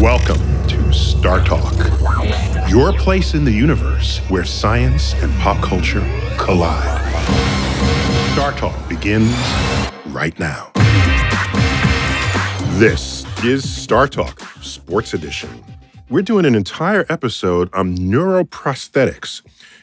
Welcome to Star Talk, your place in the universe where science and pop culture collide. Star Talk begins right now. This is Star Talk, Sports Edition. We're doing an entire episode on neuroprosthetics.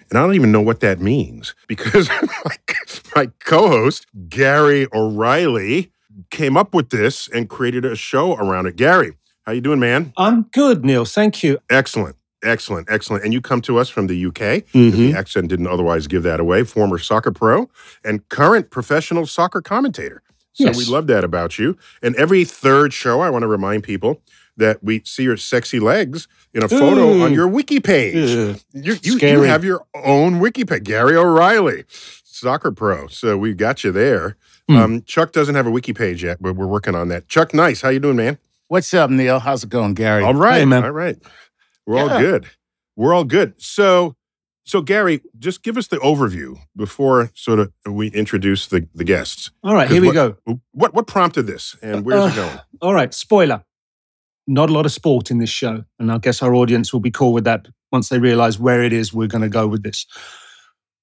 And I don't even know what that means because my, co host, Gary O'Reilly, came up with this and created a show around it. Gary, how you doing, man? I'm good, Neil. Thank you. Excellent. Excellent, excellent. And you come to us from the UK. Mhm. The accent didn't otherwise give that away. Former soccer pro and current professional soccer commentator. So Yes. we love that about you. And every third show, I want to remind people that we see your sexy legs in a photo Ooh. on your wiki page. Ugh. You, you, you have your own wiki page, Gary O'Reilly, soccer pro. So we got you there. Hmm. Um, Chuck doesn't have a wiki page yet, but we're working on that. Chuck Nice. How you doing, man? What's up, Neil? How's it going, Gary? All right, Hey, man. all right. We're all good. We're all good. So, so Gary, just give us the overview before sort of we introduce the the guests. All right, here we what, go. What what prompted this, and where's it Uh, going? All right, spoiler. Not a lot of sport in this show. And I guess our audience will be cool with that once they realize where it is we're going to go with this.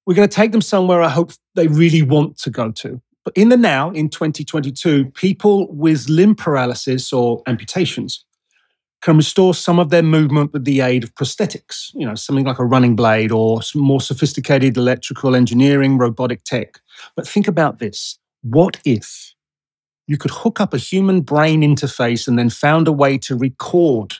We're going to take them somewhere I hope they really want to go to. But in the now, in 2022, people with limb paralysis or amputations can restore some of their movement with the aid of prosthetics, you know, something like a running blade or some more sophisticated electrical engineering, robotic tech. But think about this. What if you could hook up a human brain interface and then found a way to record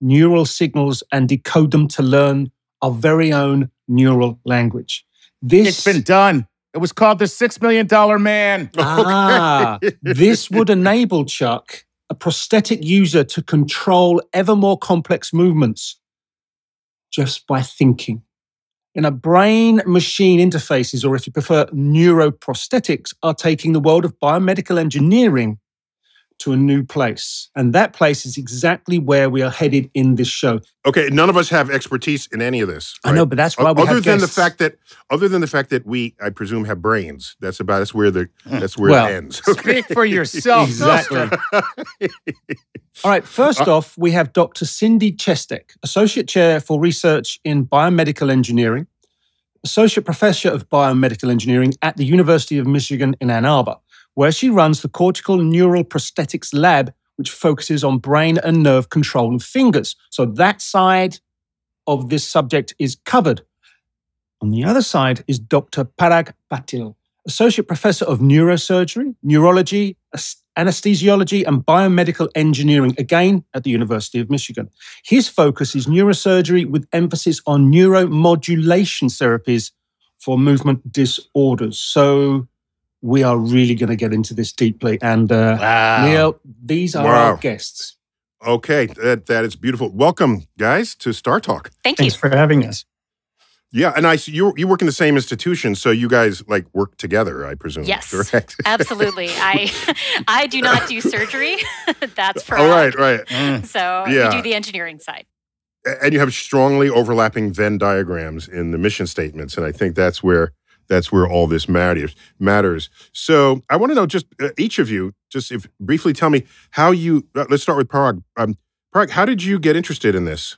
neural signals and decode them to learn our very own neural language. This It's been done. It was called the Six Million Dollar Man. ah, this would enable Chuck, a prosthetic user, to control ever more complex movements just by thinking. In a brain machine interfaces, or if you prefer, neuroprosthetics, are taking the world of biomedical engineering to a new place. And that place is exactly where we are headed in this show. Okay, none of us have expertise in any of this. I know, but that's why we other have than the fact that other than the fact that we, I presume, have brains. That's about that's where the hmm. that's where Well, it ends. Speak for yourself. Exactly. All right, first uh, off, we have Dr. Cindy Chestek, Associate Chair for Research in Biomedical Engineering, Associate Professor of Biomedical Engineering at the University of Michigan in Ann Arbor, where she runs the Cortical Neural Prosthetics Lab, which focuses on brain and nerve control of fingers. So that side of this subject is covered. On the other side is Dr. Parag Patil, Associate Professor of Neurosurgery, Neurology, Anesthesiology, and Biomedical Engineering, again at the University of Michigan. His focus is neurosurgery with emphasis on neuromodulation therapies for movement disorders. So we are really going to get into this deeply. And uh, Wow. Neil, these are Wow. our guests. okay, that that is beautiful. Welcome, guys, to Star Talk. Thank you. For having us. Yeah, and I see you you work in the same institution, so you guys like work together, I presume. Yes. correct. Absolutely. I I do not do surgery. That's for All right, right. Mm. So Yeah. we do the engineering side. And you have strongly overlapping Venn diagrams in the mission statements, and I think that's where that's where all this matters. Matters. So I want to know just uh, each of you, just if briefly tell me how you. Uh, let's start with Parag. Um, Parag, how did you get interested in this?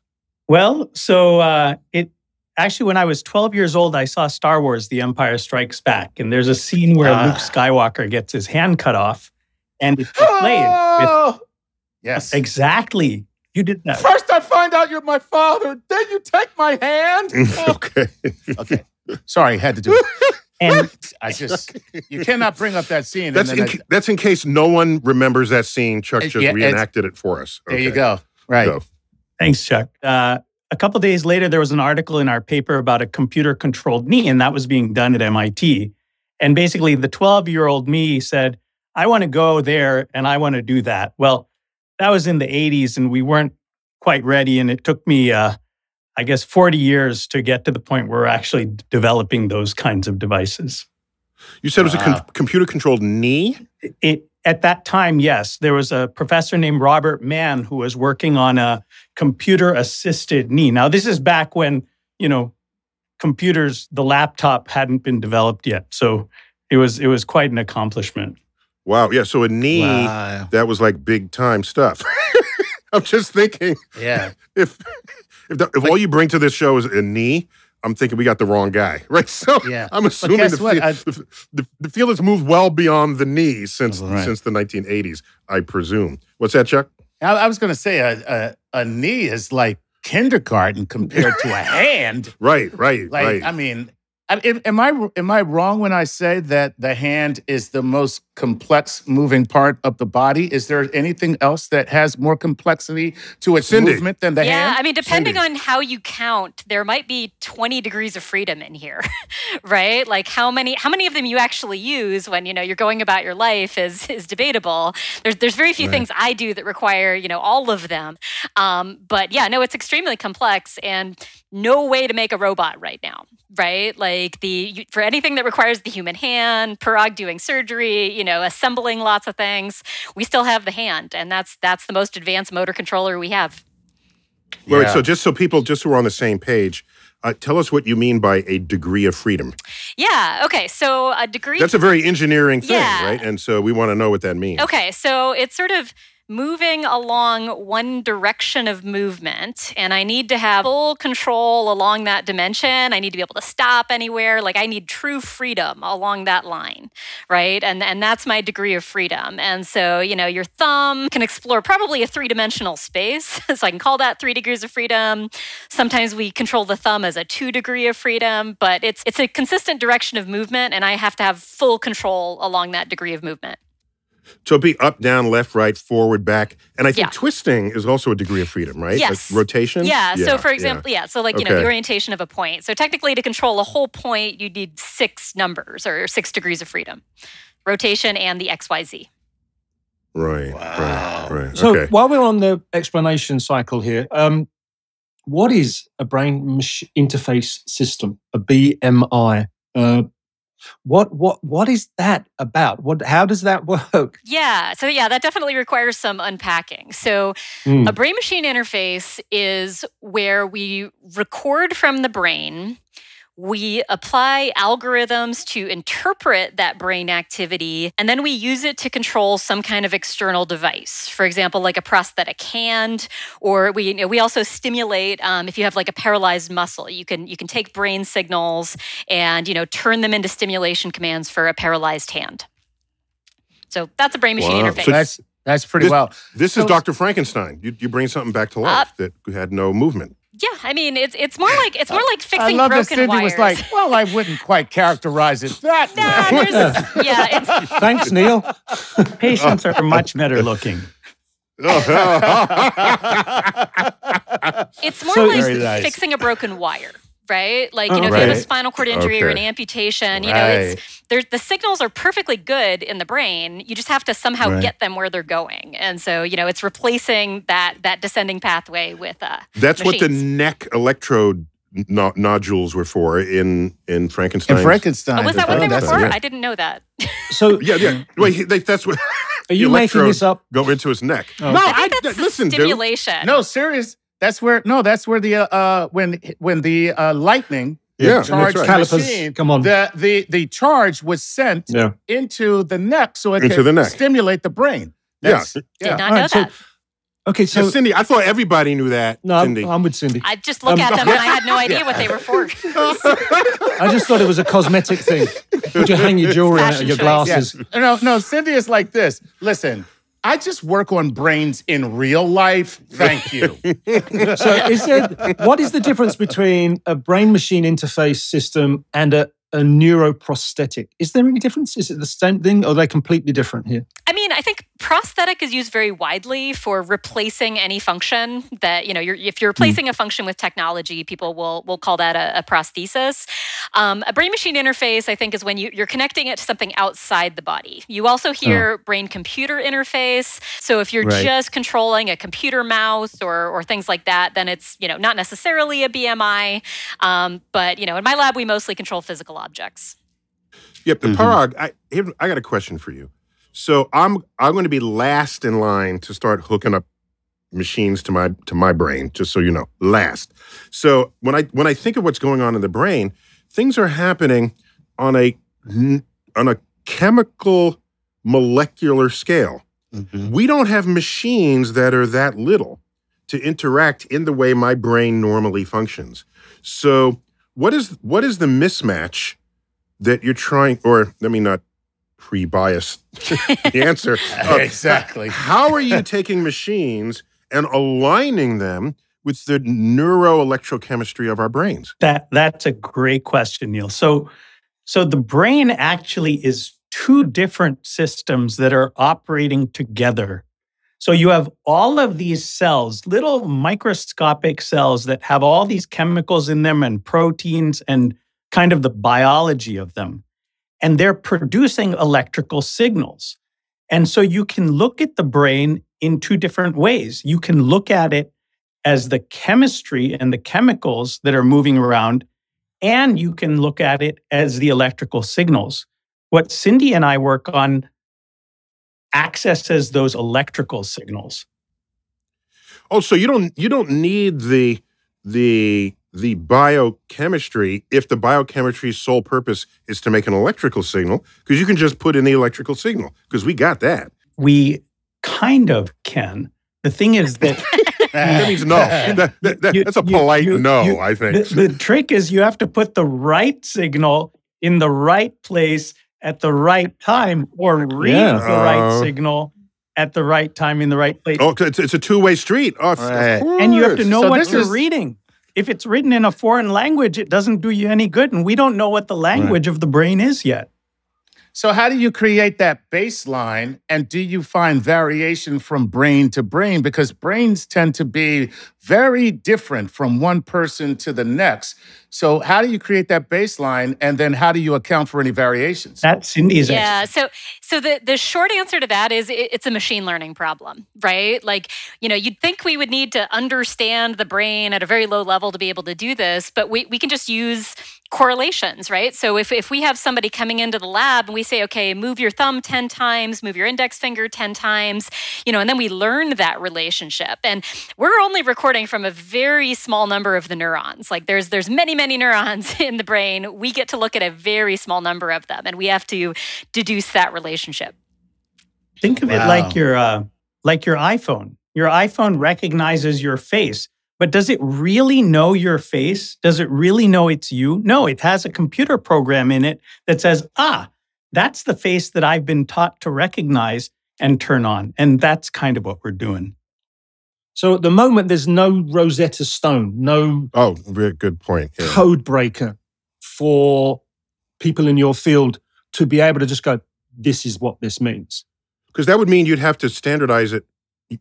Well, so uh, it actually, when I was 12 years old, I saw Star Wars: The Empire Strikes Back, and there's a scene where Ah. Luke Skywalker gets his hand cut off, and it's played with Oh! Yes. exactly. You did that. First, I find out you're my father. Then you take my hand. Oh, okay. okay. Sorry, had to do it. And I just, you cannot bring up that scene. That's and in, then ca- that's in case no one remembers that scene. Chuck Uh, just yeah, reenacted it for us. I, there you go. Right. Go. Thanks, Chuck. Uh, a couple days later, there was an article in our paper about a computer controlled knee, and that was being done at MIT. And basically, the 12 year old me said, I want to go there and I want to do that. Well, that was in the 80s, and we weren't quite ready. And it took me, uh, I guess, 40 years to get to the point where we're actually developing those kinds of devices. You said it was a com- computer controlled knee. it at that time yes there was a professor named robert mann who was working on a computer assisted knee now this is back when you know computers the laptop hadn't been developed yet so it was it was quite an accomplishment Wow. Yeah. So a knee Wow. that was like big time stuff. I'm just thinking Yeah. if if, the, if all you bring to this show is a knee, I'm thinking we got the wrong guy, right? So Yeah. I'm assuming the, field, the, the, field has moved well beyond the knee since Right. since the 1980s, I presume. What's that, Chuck? I, I was going to say a, a, a knee is like kindergarten compared to a hand. Right, right, Like, right. I mean, I- am I am I wrong when I say that the hand is the most complex moving part of the body? Is there anything else that has more complexity to its Cindy. movement than the yeah, hand? Yeah, I mean, depending Cindy. on how you count, there might be 20 degrees of freedom in here, right? Like how many how many of them you actually use when you know you're going about your life is is debatable. There's there's very few Right. things I do that require you know all of them, um, but yeah, no, it's extremely complex and no way to make a robot right now, right? Like the for anything that requires the human hand, Parag doing surgery, you know, assembling lots of things, we still have the hand, and that's that's the most advanced motor controller we have. Right, so just so people, just so we're on the same page, uh, tell us what you mean by a degree of freedom. Yeah. Okay. So a degree. That's a very engineering thing, Yeah. right? And so we want to know what that means. okay. So it's sort of moving along one direction of movement, and I need to have full control along that dimension. I need to be able to stop anywhere. Like I need true freedom along that line, right? And and that's my degree of freedom. And so you know, your thumb can explore probably a three dimensional space. so I can call that three degrees of freedom. Sometimes we control the thumb as a two degree of freedom, but it's it's a consistent direction of movement, and I have to have full control along that degree of movement. So it'd be up, down, left, right, forward, back. And I think Yeah. twisting is also a degree of freedom, right? Yes. Like rotation? Yeah. So, for example, yeah. So, like, you know, the orientation of a point. So, technically, to control a whole point, you need six numbers or six degrees of freedom rotation and the XYZ. Right, Wow. right, right. So okay. while we're on the explanation cycle here, um, what is a brain interface system, a BMI? Uh, what what what is that about? What how does that work? Yeah. So, yeah, that definitely requires some unpacking. So, Hmm. A brain machine interface is where we record from the brain. We apply algorithms to interpret that brain activity, and then we use it to control some kind of external device. For example, like a prosthetic hand, or we you know, we also stimulate. Um, if you have like a paralyzed muscle, you can you can take brain signals and you know turn them into stimulation commands for a paralyzed hand. So that's a brain machine Wow. interface. So that's that's pretty This- well. This is Dr. Frankenstein. You, you bring something back to life Uh, that had no movement. Yeah, I mean it's it's more like it's more like fixing. I love that Cindy wires. was like, well, I wouldn't quite characterize it that Nah, way. there's, yeah, it's, Thanks, Neil. Patients are much better looking. it's more So like fixing a broken wire, right? Like you know, Oh, if you have a spinal cord injury or an Okay. amputation, you know, it's there's the signals are perfectly good in the brain. You just have to somehow Right. get them where they're going, and so you know, it's replacing that that descending pathway with uh. That's what the neck electrode no- nodules were for in in Frankenstein. In Frankenstein. Oh, was that what they were for? it. I didn't know that. So Yeah, yeah. Wait, they, that's what are you the making this up? go into his neck. Oh. No, I I, think that's the listen, dude. stimulation. no, serious. That's where no, that's where the uh, uh when when the uh, lightning Yeah, the charged that's right. Calipers, machine, come on. the the the charge was sent Yeah. into the neck so it Into could the neck. stimulate the brain. Yeah. That's- did not All know right, so- that. Okay, So, so Cindy, I thought everybody knew that. no, I'm, Cindy. I'm with Cindy. I just look Um, at them and I had no idea what they were for. I just thought it was a cosmetic thing. Would you hang your jewelry on it, or your choice. glasses? No, no, Cindy is like this. Listen, I just work on brains in real life. Thank you. So, is there, what is the difference between a brain machine interface system and a, a neuroprosthetic? Is there any difference? Is it the same thing or are they completely different here? I mean, I think prosthetic is used very widely for replacing any function that you know. You're, if you're replacing a function with technology, people will will call that a, a prosthesis. Um, a brain machine interface, I think, is when you, you're connecting it to something outside the body. You also hear brain computer interface. So if you're Right. just controlling a computer mouse or or things like that, then it's you know not necessarily a BMI. Um, but you know, in my lab, we mostly control physical objects. Yep, the Mhm. Parag. I I got a question for you. So I'm I'm going to be last in line to start hooking up machines to my to my brain. Just so you know, last. So when I when I think of what's going on in the brain, things are happening on a on a chemical molecular scale. Mhm. We don't have machines that are that little. to interact in the way my brain normally functions. So, what is what is the mismatch that you're trying or let me not pre-bias the answer. exactly. How are you taking machines and aligning them with the neuroelectrochemistry of our brains? That that's a great question, Neil. So so the brain actually is two different systems that are operating together. So you have all of these cells, little microscopic cells that have all these chemicals in them and proteins and kind of the biology of them. And they're producing electrical signals. And so you can look at the brain in two different ways. You can look at it as the chemistry and the chemicals that are moving around, and you can look at it as the electrical signals. What Cindy and I work on accesses those electrical signals. Oh, so you don't you don't need the the the biochemistry if the biochemistry's sole purpose is to make an electrical signal because you can just put in the electrical signal because we got that. We kind of can. The thing is that that means no. That, that, that, You- that's a polite you- no, you- I think. the, the trick is you have to put the right signal in the right place at the right time or read Yeah. the right Uh. signal at the right time in the right place. oh, it's, it's a two way street. Oh, Right. and you have to know So what you're is- reading. If it's written in a foreign language, it doesn't do you any good. And we don't know what the language of the brain is yet. So, how do you create that baseline? And do you find variation from brain to brain? Because brains tend to be very different from one person to the next. So, how do you create that baseline? And then, how do you account for any variations? That's Cindy's Yeah. answer. So, so the the short answer to that is it, it's a machine learning problem, right? Like, you know, you'd think we would need to understand the brain at a very low level to be able to do this, but we we can just use correlations, right? So if, if we have somebody coming into the lab and we say, okay, move your thumb 10 times, move your index finger 10 times, you know, and then we learn that relationship. And we're only recording from a very small number of the neurons. Like there's there's many, many neurons in the brain. We get to look at a very small number of them and we have to deduce that relationship. Think of it like your uh, like your iPhone. Your iPhone recognizes your face, but does it really know your face? Does it really know it's you? No, it has a computer program in it that says, "Ah, that's the face that I've been taught to recognize and turn on." And that's kind of what we're doing. So at the moment, there's no Rosetta Stone, no Oh, very good point. Yeah. code breaker for people in your field to be able to just go, this is what this means. Because that would mean you'd have to standardize it.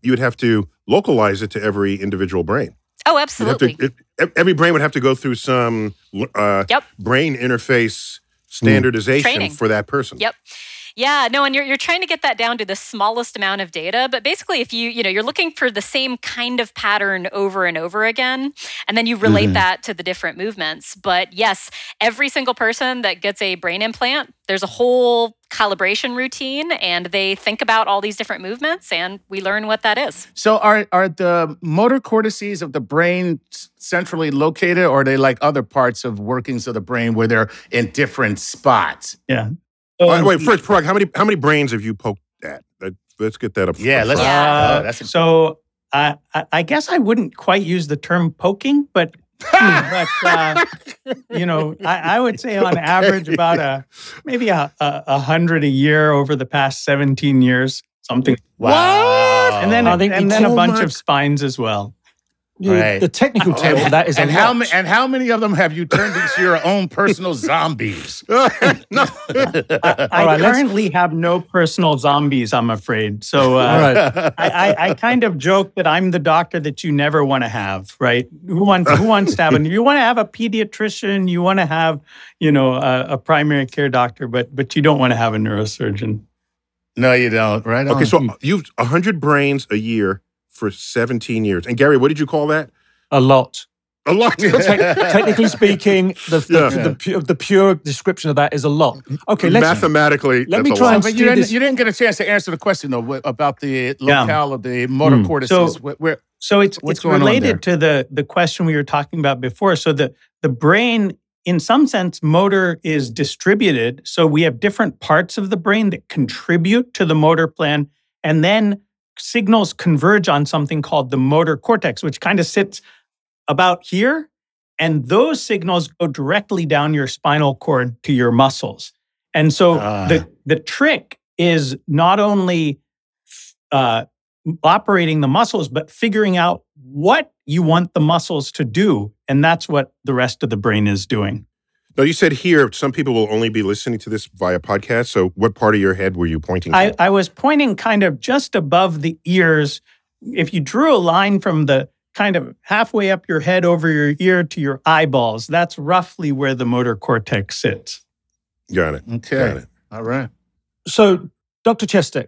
You'd have to localize it to every individual brain. Oh, absolutely. to, it, every brain would have to go through some uh, Yep. brain interface standardization Training. for that person. Yep. Yeah, no, and you're, you're trying to get that down to the smallest amount of data. But basically, if you, you know, you're looking for the same kind of pattern over and over again, and then you relate Mhm. that to the different movements. But yes, every single person that gets a brain implant, there's a whole calibration routine, and they think about all these different movements, and we learn what that is. So, are, are the motor cortices of the brain centrally located, or are they like other parts of workings of the brain where they're in different spots? Yeah. All right, wait, first, Parag, how many how many brains have you poked at? Let- Let's get that up. Yeah, up let's- front. Yeah. Oh, that's uh, so I, I I guess I wouldn't quite use the term poking, but hmm, but uh, you know, I, I would say on average about a maybe a, a, a hundred a year over the past 17 years, something. Wow. And then I think and then a bunch my- of spines as well. You- Right. The technical term for that is and a how many and how many of them have you turned into your own personal zombies? no. I, I All right, let's- currently have no personal zombies, I'm afraid. So uh, All right. I, I, I kind of joke that I'm the doctor that you never want to have, right? Who wants who wants to have a you want to have a pediatrician, you want to have, you know, a, a primary care doctor, but but you don't want to have a neurosurgeon. no, you don't. Right? Okay, on. so you've 100 brains a year for 17 years. And Gary, what did you call that? A lot. A lot. Te- technically speaking, the, the, Yeah. the, pu- the pure description of that is a lot. Okay, let's. Mathematically, let me try and but you didn't, this- you didn't get a chance to answer the question though about the Yeah. of the motor Hmm. cortices. So- Where- where- So it's What's it's related to the the question we were talking about before. So the the brain, in some sense, motor is distributed. So we have different parts of the brain that contribute to the motor plan, and then signals converge on something called the motor cortex, which kind of sits about here. And those signals go directly down your spinal cord to your muscles. And so Ah. the, the trick is not only uh, operating the muscles, but figuring out what you want the muscles to do. And that's what the rest of the brain is doing. Now, you said here some people will only be listening to this via podcast. So, what part of your head were you pointing I, to? I was pointing kind of just above the ears. If you drew a line from the kind of halfway up your head over your ear to your eyeballs, that's roughly where the motor cortex sits. Got it. Okay. Got Okay. it. All right. So, Dr. Chestek,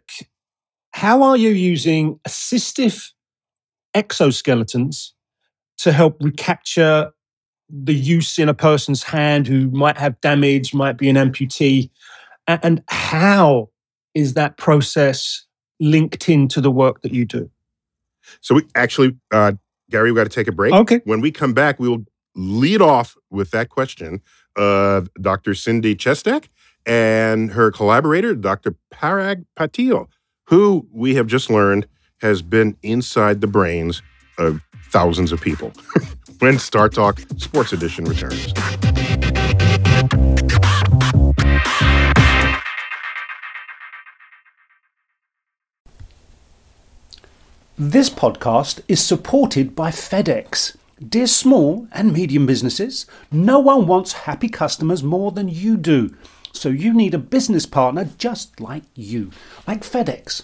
how are you using assistive exoskeletons to help recapture the use in a person's hand who might have damage, might be an amputee? And how is that process linked into the work that you do? So, we actually, uh, Gary, we got to take a break. Okay. When we come back, we will lead off with that question of Dr. Cindy Chestek and her collaborator, Dr. Parag Patil, who we have just learned has been inside the brains of thousands of people. when Star Talk Sports Edition returns. This podcast is supported by FedEx. Dear small and medium businesses, no one wants happy customers more than you do. So you need a business partner just like you, like FedEx,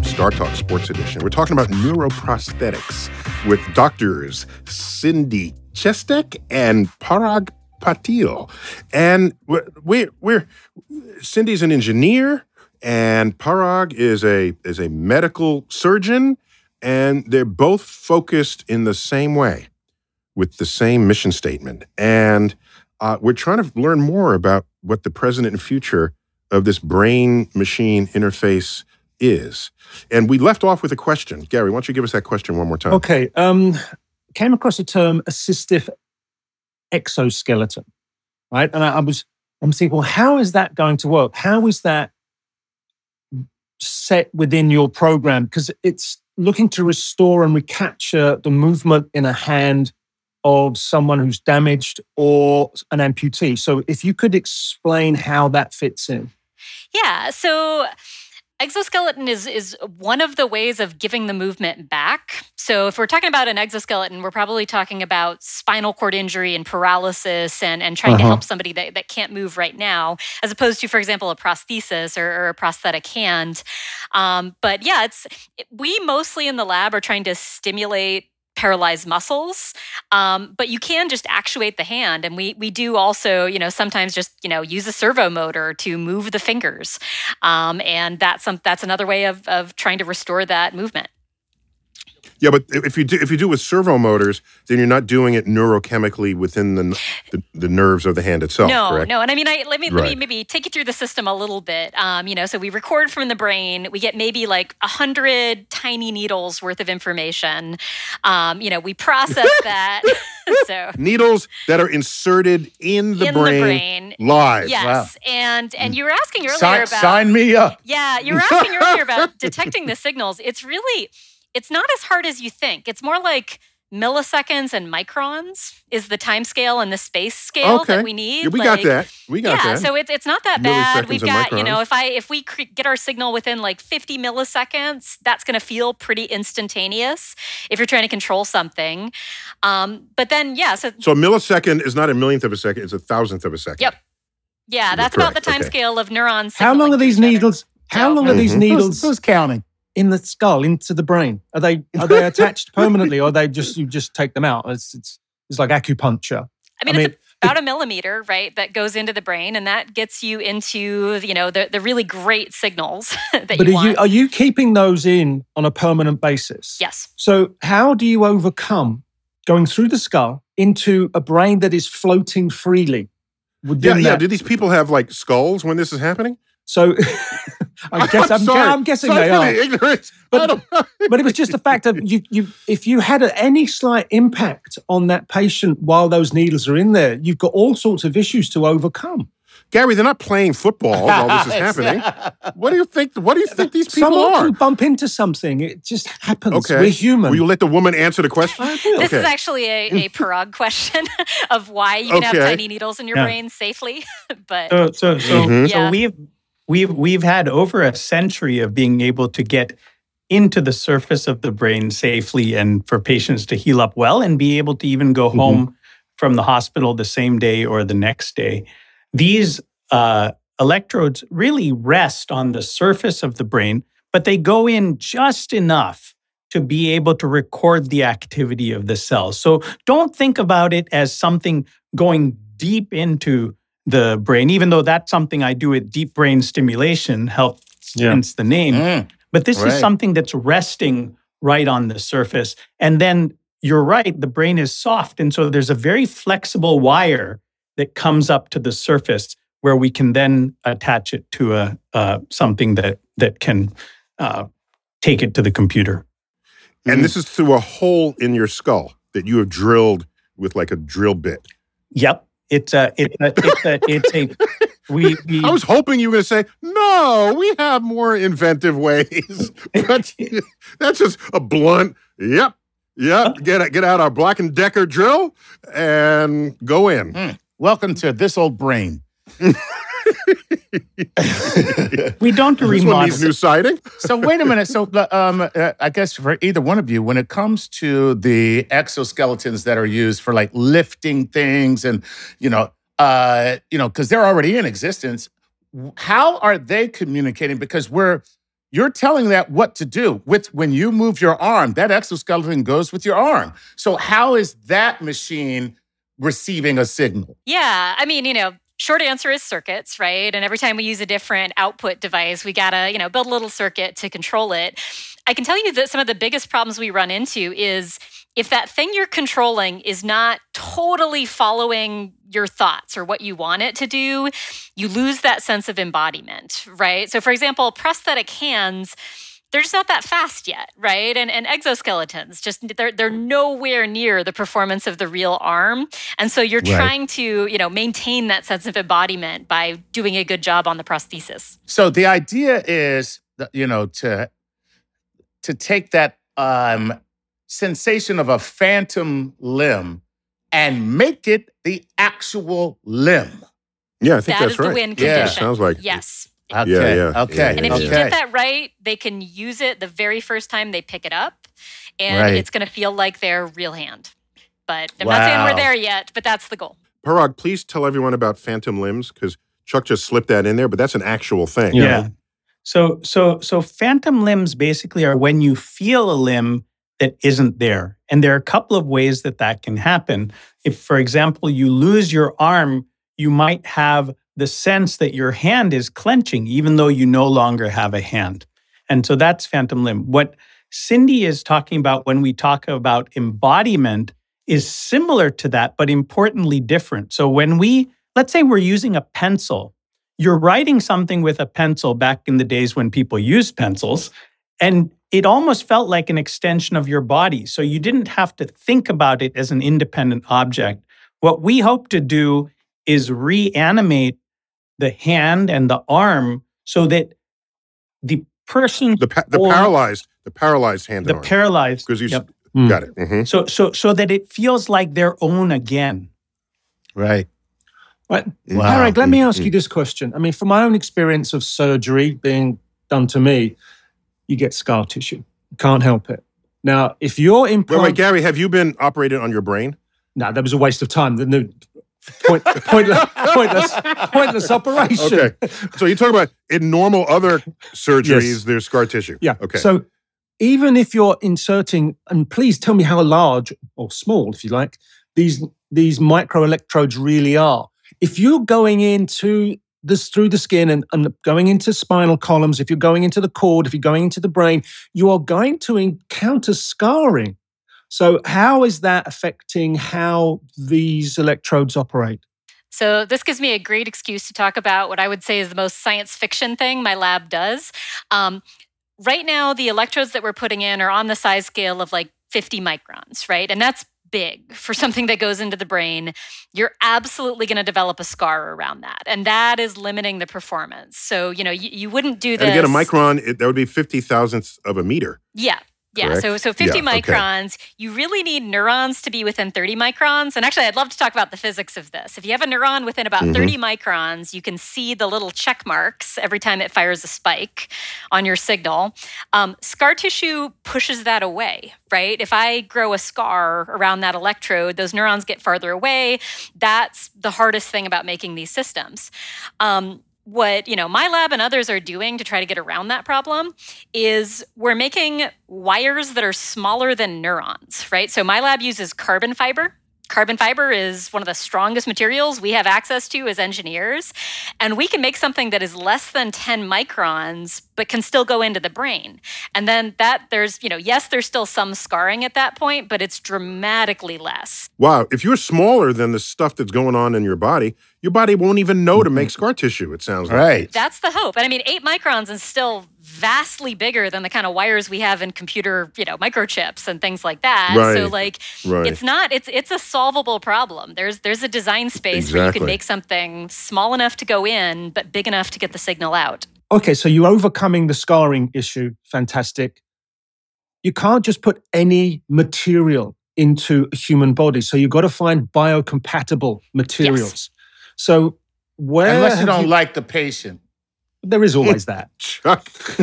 Star Talk Sports Edition. We're talking about neuroprosthetics with doctors Cindy Chestek and Parag Patil. And we're, we're, we're Cindy's an engineer and Parag is a is a medical surgeon, and they're both focused in the same way with the same mission statement. And uh, we're trying to learn more about what the present and future of this brain machine interface is. And we left off with a question. Gary, why don't you give us that question one more time? Okay. Um, came across the term assistive exoskeleton, right? And I, I was, I'm thinking, well, how is that going to work? How is that set within your program? Because it's looking to restore and recapture the movement in a hand of someone who's damaged or an amputee. So if you could explain how that fits in. Yeah. So exoskeleton is is one of the ways of giving the movement back. So if we're talking about an exoskeleton, we're probably talking about spinal cord injury and paralysis and, and trying to Uh-huh. help somebody that, that can't move right now, as opposed to, for example, a prosthesis or, or a prosthetic hand. Um, but yeah, it's we mostly in the lab are trying to stimulate paralyzed muscles. Um, but you can just actuate the hand, and we we do also, you know, sometimes just you know use a servo motor to move the fingers, um, and that's some that's another way of of trying to restore that movement. Yeah, but if you do if you do it with servo motors, then you're not doing it neurochemically within the the, the nerves of the hand itself. no, correct? no, and I mean, I let me let me maybe take you through the system a little bit. Um, you know, so we record from the brain. We get maybe like a hundred tiny needles worth of information. Um, you know, we process that. so Needles that are inserted in the, in brain, the brain. live. Yes, and and you were asking earlier Sign, about sign me up. yeah, you were asking earlier about detecting the signals. It's really it's not as hard as you think. It's more like milliseconds and microns is the time scale and the space scale Okay. that we need. Yeah, we Like, got that. We got that. yeah, that. so it's it's not that bad. We've and got you know if I if we cre- get our signal within like 50 milliseconds, that's going to feel pretty instantaneous if you're trying to control something. Um, but then yeah, so so a millisecond is not a millionth of a second; it's a thousandth of a second. Yep. yeah, that's about the time Okay. scale of neurons. How long are these needles? How So- long are these Mhm. needles Who's, who's counting? In the skull into the brain? Are they are they attached permanently, or they just you just take them out? It's it's, it's like acupuncture. I mean, I it's about a millimeter, right, that goes into the brain, and that gets you into, you know, the, the really great signals that but you are want. you are you keeping those in on a permanent basis? yes. So how do you overcome going through the skull into a brain that is floating freely? Yeah, Within yeah. Do these people have like skulls when this is happening? So I guess I'm, sorry. I'm guessing Sorry they are. the ignorance. But- I don't know. but it was just the fact of you, you if you had any slight impact on that patient while those needles are in there, you've got all sorts of issues to overcome. Gary, they're not playing football while this is happening. What do you think? What do you think these people Someone are? can bump into something. It just happens. Okay. We're human. Will you let the woman answer the question? I will. This is actually a, a Parag question of why you can have tiny needles in your Yeah. brain safely. but So so so, Mhm. so we've we've we've had over a century of being able to get into the surface of the brain safely and for patients to heal up well and be able to even go home from the hospital the same day or the next day. These uh, electrodes really rest on the surface of the brain, but they go in just enough to be able to record the activity of the cells. So don't think about it as something going deep into the brain, even though that's something I do with deep brain stimulation, helps Yeah. hence the name. Mm. But this Right. is something that's resting right on the surface. And then you're right, the brain is soft. And so there's a very flexible wire that comes up to the surface where we can then attach it to a uh, something that that can uh, take it to the computer. And this is through a hole in your skull that you have drilled with like a drill bit. Yep. It's a it's a it's a it's a we, we I was hoping you were going to say, no, we have more inventive ways. but that's just a blunt, yep, yep. Get, get out our Black and Decker drill and go in. Hmm. Welcome to this old brain. We don't This one remodel. needs new siding. so wait a minute. So um, uh, I guess for either one of you, when it comes to the exoskeletons that are used for like lifting things, and you know, uh, you know, because they're already in existence, how are they communicating? Because we're you're telling that what to do with when you move your arm. That exoskeleton goes with your arm. So how is that machine receiving a signal? Yeah, I mean, you know, short answer is circuits, right? And every time we use a different output device, we gotta, you know, build a little circuit to control it. I can tell you that some of the biggest problems we run into is if that thing you're controlling is not totally following your thoughts or what you want it to do, you lose that sense of embodiment, right? So, for example, prosthetic hands they're just not that fast yet, right? And and exoskeletons just they're they're nowhere near the performance of the real arm. And so you're Right. trying to, you know, maintain that sense of embodiment by doing a good job on the prosthesis. So the idea is, that, you know, to to take that um, sensation of a phantom limb and make it the actual limb. Yeah, I think That that's is the right. win Yeah, condition. sounds like it. Yes. Okay. yeah, Okay. yeah, And if yeah, you okay. get that right, they can use it the very first time they pick it up, and Right. it's going to feel like their real hand. But I'm not saying we're there yet, but that's the goal. Parag, please tell everyone about phantom limbs because Chuck just slipped that in there, but that's an actual thing. Yeah. So so so phantom limbs basically are when you feel a limb that isn't there. And there are a couple of ways that that can happen. If, for example, you lose your arm, you might have the sense that your hand is clenching, even though you no longer have a hand. And so that's phantom limb. What Cindy is talking about when we talk about embodiment is similar to that, but importantly different. So when we, let's say we're using a pencil, you're writing something with a pencil back in the days when people used pencils, and it almost felt like an extension of your body. So you didn't have to think about it as an independent object. What we hope to do is reanimate the hand and the arm so that the person The pa- the or paralyzed the paralyzed hand the and arm. paralyzed because you s- Yep. Mm. got it. Mhm. so so so that it feels like their own again Right. Right. Wow. Parag, let me ask Mm. you this question. I mean, from my own experience of surgery being done to me, you get scar tissue. You can't help it. Now, if you're Wait, implant, wait, Gary, have you been operated on your brain? no, that was a waste of time. The new point, pointless, pointless, pointless operation. Okay. So you talk about in normal other surgeries, Yes. there's scar tissue. Yeah. Okay. So even if you're inserting, and please tell me how large or small, if you like, these these microelectrodes really are. If you're going into this through the skin and, and going into spinal columns, if you're going into the cord, if you're going into the brain, you are going to encounter scarring. So how is that affecting how these electrodes operate? So, this gives me a great excuse to talk about what I would say is the most science fiction thing my lab does. Um, right now, the electrodes that we're putting in are on the size scale of like 50 microns, right? And that's big for something that goes into the brain. You're absolutely going to develop a scar around that. And that is limiting the performance. So, you know, you, you wouldn't do this. and again, a micron, it, that would be 50 thousandths of a meter. Yeah. Yeah, Correct? so so 50 Yeah, okay. microns, you really need neurons to be within 30 microns. And actually, I'd love to talk about the physics of this. If you have a neuron within about Mhm. 30 microns, you can see the little check marks every time it fires a spike on your signal. Um, scar tissue pushes that away, right? If I grow a scar around that electrode, those neurons get farther away. That's the hardest thing about making these systems. Um, what you know my lab and others are doing to try to get around that problem is we're making wires that are smaller than neurons right? So my lab uses carbon fiber carbon fiber is one of the strongest materials we have access to as engineers and we can make something that is less than 10 microns but can still go into the brain and then that there's you know yes there's still some scarring at that point but it's dramatically less Wow. If you're smaller than the stuff that's going on in your body, your body won't even know to make scar tissue, it sounds like. Right. That's the hope. And I mean, eight microns is still vastly bigger than the kind of wires we have in computer, you know, microchips and things like that. So like Right. it's not it's it's a solvable problem. There's there's a design space where you can make something small enough to go in, but big enough to get the signal out. Okay, so you're overcoming the scarring issue. Fantastic. You can't just put any material into a human body. So you've got to find biocompatible materials. So where Unless you don't like the patient. There is always that. Chuck.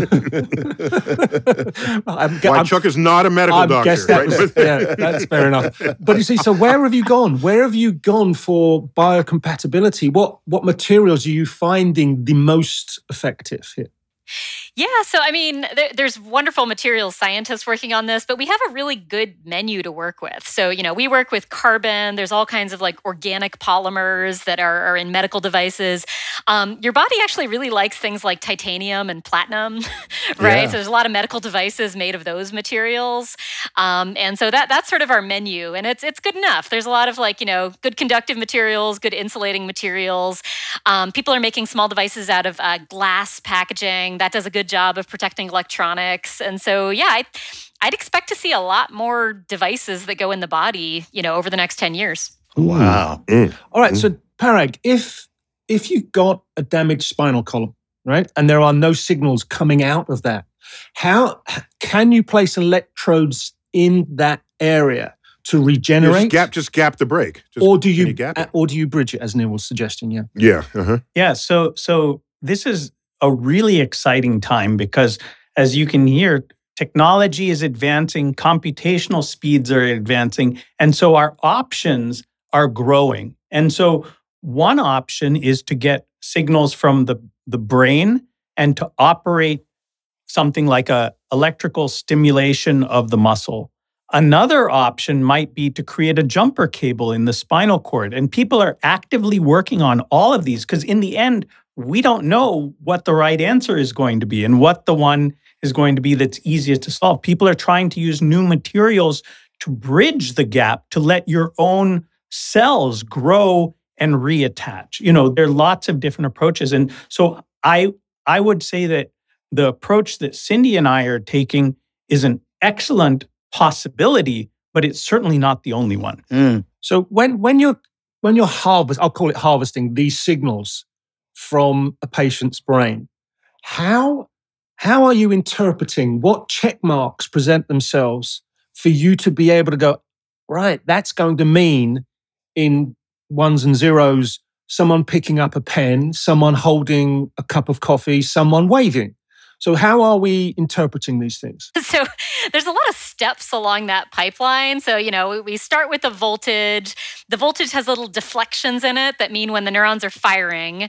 I'm, Why I'm- Chuck is not a medical I doctor. guess that right? was, yeah, that's fair enough. But you see, so where have you gone? Where have you gone for biocompatibility? What what materials are you finding the most effective here? Yeah, so I mean, there, there's wonderful materials scientists working on this, but we have a really good menu to work with. So, you know, we work with carbon. There's all kinds of like organic polymers that are, are in medical devices. Um, your body actually really likes things like titanium and platinum, right? Yeah. So there's a lot of medical devices made of those materials, um, and so that that's sort of our menu, and it's it's good enough. There's a lot of like you know good conductive materials, good insulating materials. Um, people are making small devices out of uh, glass packaging. That does a good job of protecting electronics. And so, yeah, I, I'd expect to see a lot more devices that go in the body, you know, over the next 10 years. Wow. Mm. All right, so Parag, if if you've got a damaged spinal column, right, and there are no signals coming out of that, how can you place electrodes in that area to regenerate, Just gap, just gap the break. Just, or do can you, gap it? or do you bridge it, as Neil was suggesting? Yeah. Yeah. Uh-huh. Yeah, so so this is a really exciting time because as you can hear technology is advancing, computational speeds are advancing, and so our options are growing. And so one option is to get signals from the the brain and to operate something like a electrical stimulation of the muscle. Another option might be to create a jumper cable in the spinal cord. And people are actively working on all of these because, in the end, we don't know what the right answer is going to be and what the one is going to be that's easiest to solve. People are trying to use new materials to bridge the gap to let your own cells grow and reattach. You know, there are lots of different approaches. And so I I would say that the approach that Cindy and I are taking is an excellent possibility, but it's certainly not the only one. Mm. So when when you're when you're harvest, I'll call it harvesting these signals from a patient's brain. How how are you interpreting what check marks present themselves for you to be able to go right? That's going to mean in ones and zeros someone picking up a pen, someone holding a cup of coffee, someone waving. So, how are we interpreting these things? So, there's a lot of steps along that pipeline. So, you know, we start with the voltage. The voltage has little deflections in it that mean when the neurons are firing.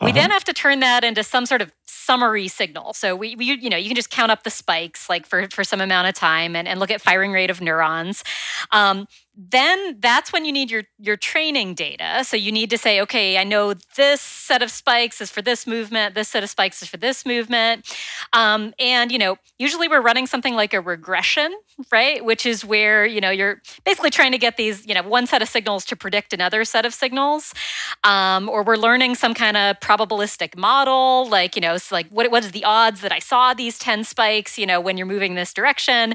We Uh-huh. then have to turn that into some sort of summary signal. So we, we you know, you can just count up the spikes like for, for some amount of time and, and look at firing rate of neurons. Um, then that's when you need your your training data. So you need to say, okay, I know this set of spikes is for this movement, this set of spikes is for this movement, um, and you know, usually we're running something like a regression, right? Which is where you know you're basically trying to get these you know one set of signals to predict another set of signals, um, or we're learning some kind of probabilistic model, like you know, it's like what what is the odds that I saw these ten spikes, you know, when you're moving this direction,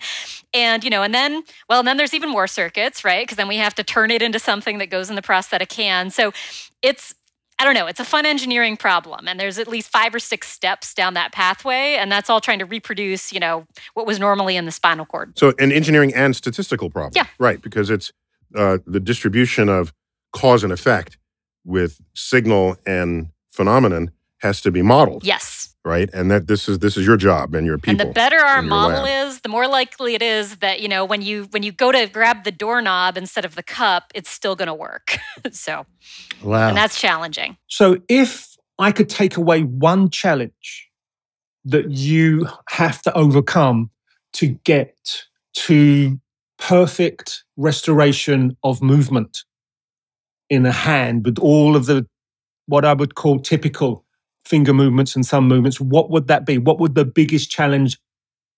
and you know, and then well, and then there's even more circuits, right? Because then we have to turn it into something that goes in the prosthetic hand. So it's I don't know, it's a fun engineering problem. And there's at least five or six steps down that pathway. And that's all trying to reproduce, you know, what was normally in the spinal cord. So, an engineering and statistical problem. Yeah. Right, because it's uh, the distribution of cause and effect with signal and phenomenon has to be modeled, Yes. Right? And that this is this is your job and your people. and the better our model lab. is, the more likely it is that, you know, when you when you go to grab the doorknob instead of the cup, it's still gonna work. so Wow. and that's challenging. So, if I could take away one challenge that you have to overcome to get to perfect restoration of movement in a hand with all of the what I would call typical finger movements and thumb movements, what would that be? What would the biggest challenge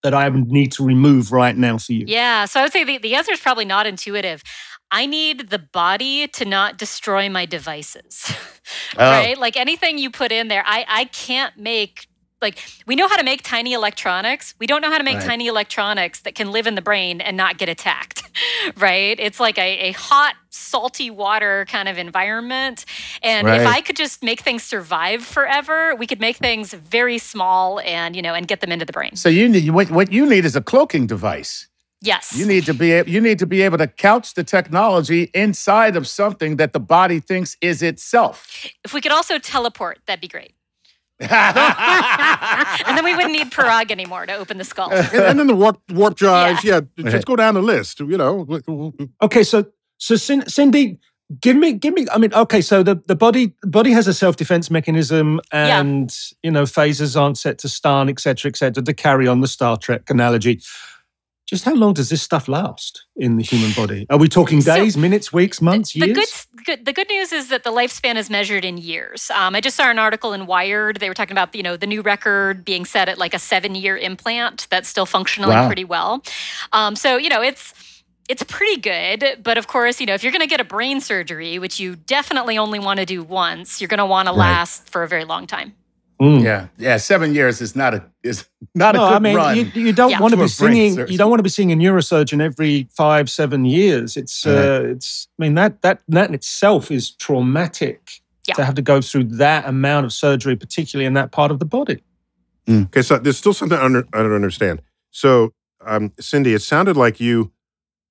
that I would need to remove right now for you? Yeah. So I would say the, the answer is probably not intuitive. I need the body to not destroy my devices. Oh. right? Like anything you put in there, I, I can't make like we know how to make tiny electronics. We don't know how to make Right. tiny electronics that can live in the brain and not get attacked. right? It's like a, a hot, salty water kind of environment. And if I could just make things survive forever, we could make things very small and you know and get them into the brain. So you need what, what you need is a cloaking device. Yes. You need to be you need to be able to couch the technology inside of something that the body thinks is itself. if we could also teleport, that'd be great. And then we wouldn't need Parag anymore to open the skull. and, and then the warp warp drives. Yeah, just go down the list. You know, mm. Okay, so so Cindy, give me give me. I mean, okay, so the the body body has a self defense mechanism, Yeah. and you know phasers aren't set to stun, etc., etc. To carry on the Star Trek analogy. Just how long does this stuff last in the human body? Are we talking So- days, minutes, weeks, months, the years? good, good the good news is that the lifespan is measured in years. Um, I just saw an article in Wired. They were talking about you know the new record being set at like a seven year implant that's still functioning Wow. pretty well. Um, so you know it's it's pretty good, but of course you know if you're going to get a brain surgery, which you definitely only want to do once, you're going to want to Right. last for a very long time. Mm. yeah, yeah. Seven years is not a is not No, a good I mean run. you, you don't Yeah. want to To be a brain seeing you don't want to be seeing a neurosurgeon every five seven years. It's uh, it's I mean that that that in itself is traumatic Yeah. to have to go through that amount of surgery, particularly in that part of the body. Okay, so there's still something under, I don't understand. So, um, Cindy, it sounded like you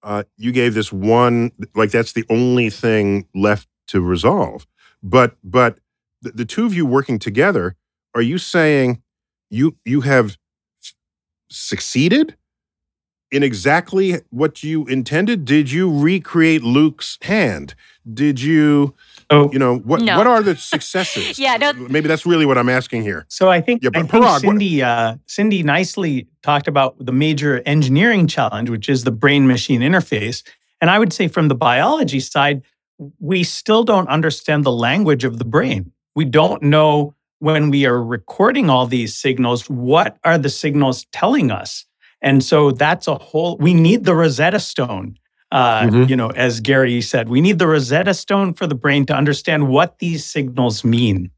uh, you gave this one like that's the only thing left to resolve. But but the, the two of you working together, are you saying you you have succeeded in exactly what you intended? Did you recreate Luke's hand? Did you, Oh, you know, what No. what are the successes? Yeah, no- Maybe that's really what I'm asking here. So I think, Yeah, I but think Parag, Cindy, uh, Cindy nicely talked about the major engineering challenge, which is the brain machine interface. And I would say from the biology side, we still don't understand the language of the brain. We don't know when we are recording all these signals, what are the signals telling us? And so that's a whole, we need the Rosetta Stone. Uh, Mhm. You know, as Gary said, we need the Rosetta Stone for the brain to understand what these signals mean.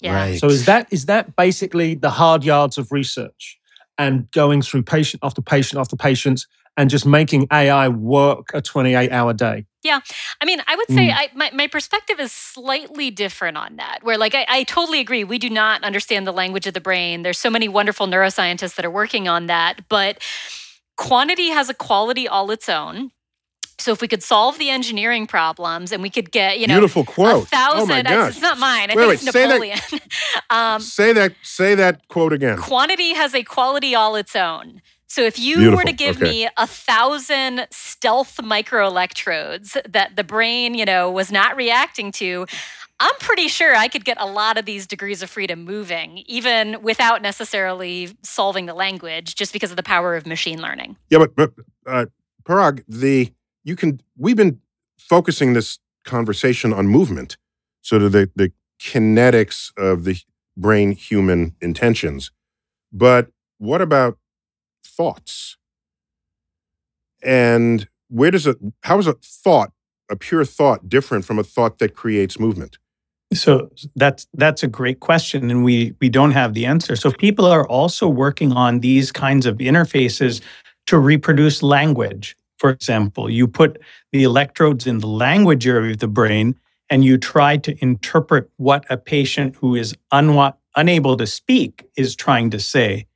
Yeah. So is that is that basically the hard yards of research and going through patient after patient after patient and just making AI work a 28 hour day? Yeah. I mean, I would say Mm. I, my, my perspective is slightly different on that, where, like, I, I totally agree. We do not understand the language of the brain. There's so many wonderful neuroscientists that are working on that, but quantity has a quality all its own. So if we could solve the engineering problems and we could get, you know, Beautiful quote. a thousand, oh my it's- gosh. it's not mine. I Wait, think wait, it's say that- Napoleon. um, say that say that quote again. quantity has a quality all its own. So if you were to give Okay. me a thousand stealth microelectrodes that the brain, you know, was not reacting to, I'm pretty sure I could get a lot of these degrees of freedom moving, even without necessarily solving the language, just because of the power of machine learning. Yeah, but but uh, Parag, the you can we've been focusing this conversation on movement, sort of the the kinetics of the brain human intentions. But what about thoughts? And where does it? How is a thought, a pure thought, different from a thought that creates movement? So that's that's a great question, and we we don't have the answer. So people are also working on these kinds of interfaces to reproduce language. For example, you put the electrodes in the language area of the brain, and you try to interpret what a patient who is unwa- unable to speak is trying to say.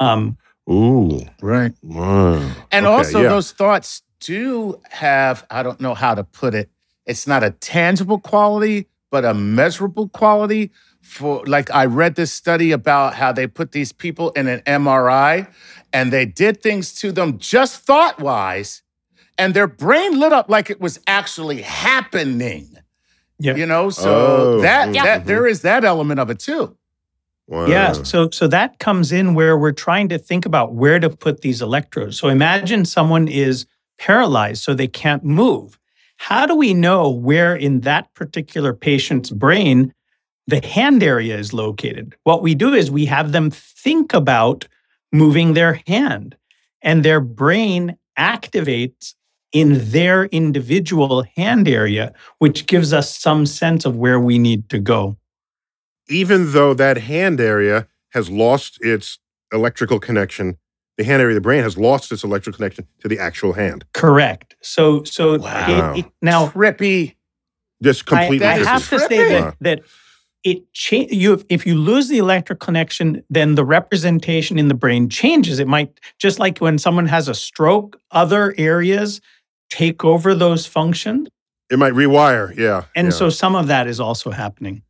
Um, Ooh, Right. wow. And Okay, also, yeah. those thoughts do have, I don't know how to put it, it's not a tangible quality, but a measurable quality. For like, I read this study about how they put these people in an MRI and they did things to them just thought wise, and their brain lit up like it was actually happening. Yeah. You know, so Oh, that, Yeah. that there is that element of it too. Wow. Yeah, so so that comes in where we're trying to think about where to put these electrodes. So imagine someone is paralyzed so they can't move. How do we know where in that particular patient's brain the hand area is located? What we do is we have them think about moving their hand and their brain activates in their individual hand area, which gives us some sense of where we need to go. Even though that hand area has lost its electrical connection, the hand area of the brain has lost its electrical connection to the actual hand. Correct. So so Wow. it- now Trippy. Just completely I That is have different. to say that that it cha- you if you lose the electric connection, then the representation in the brain changes. It might just like when someone has a stroke, other areas take over those functions, It might rewire. Yeah. and yeah. so some of that is also happening.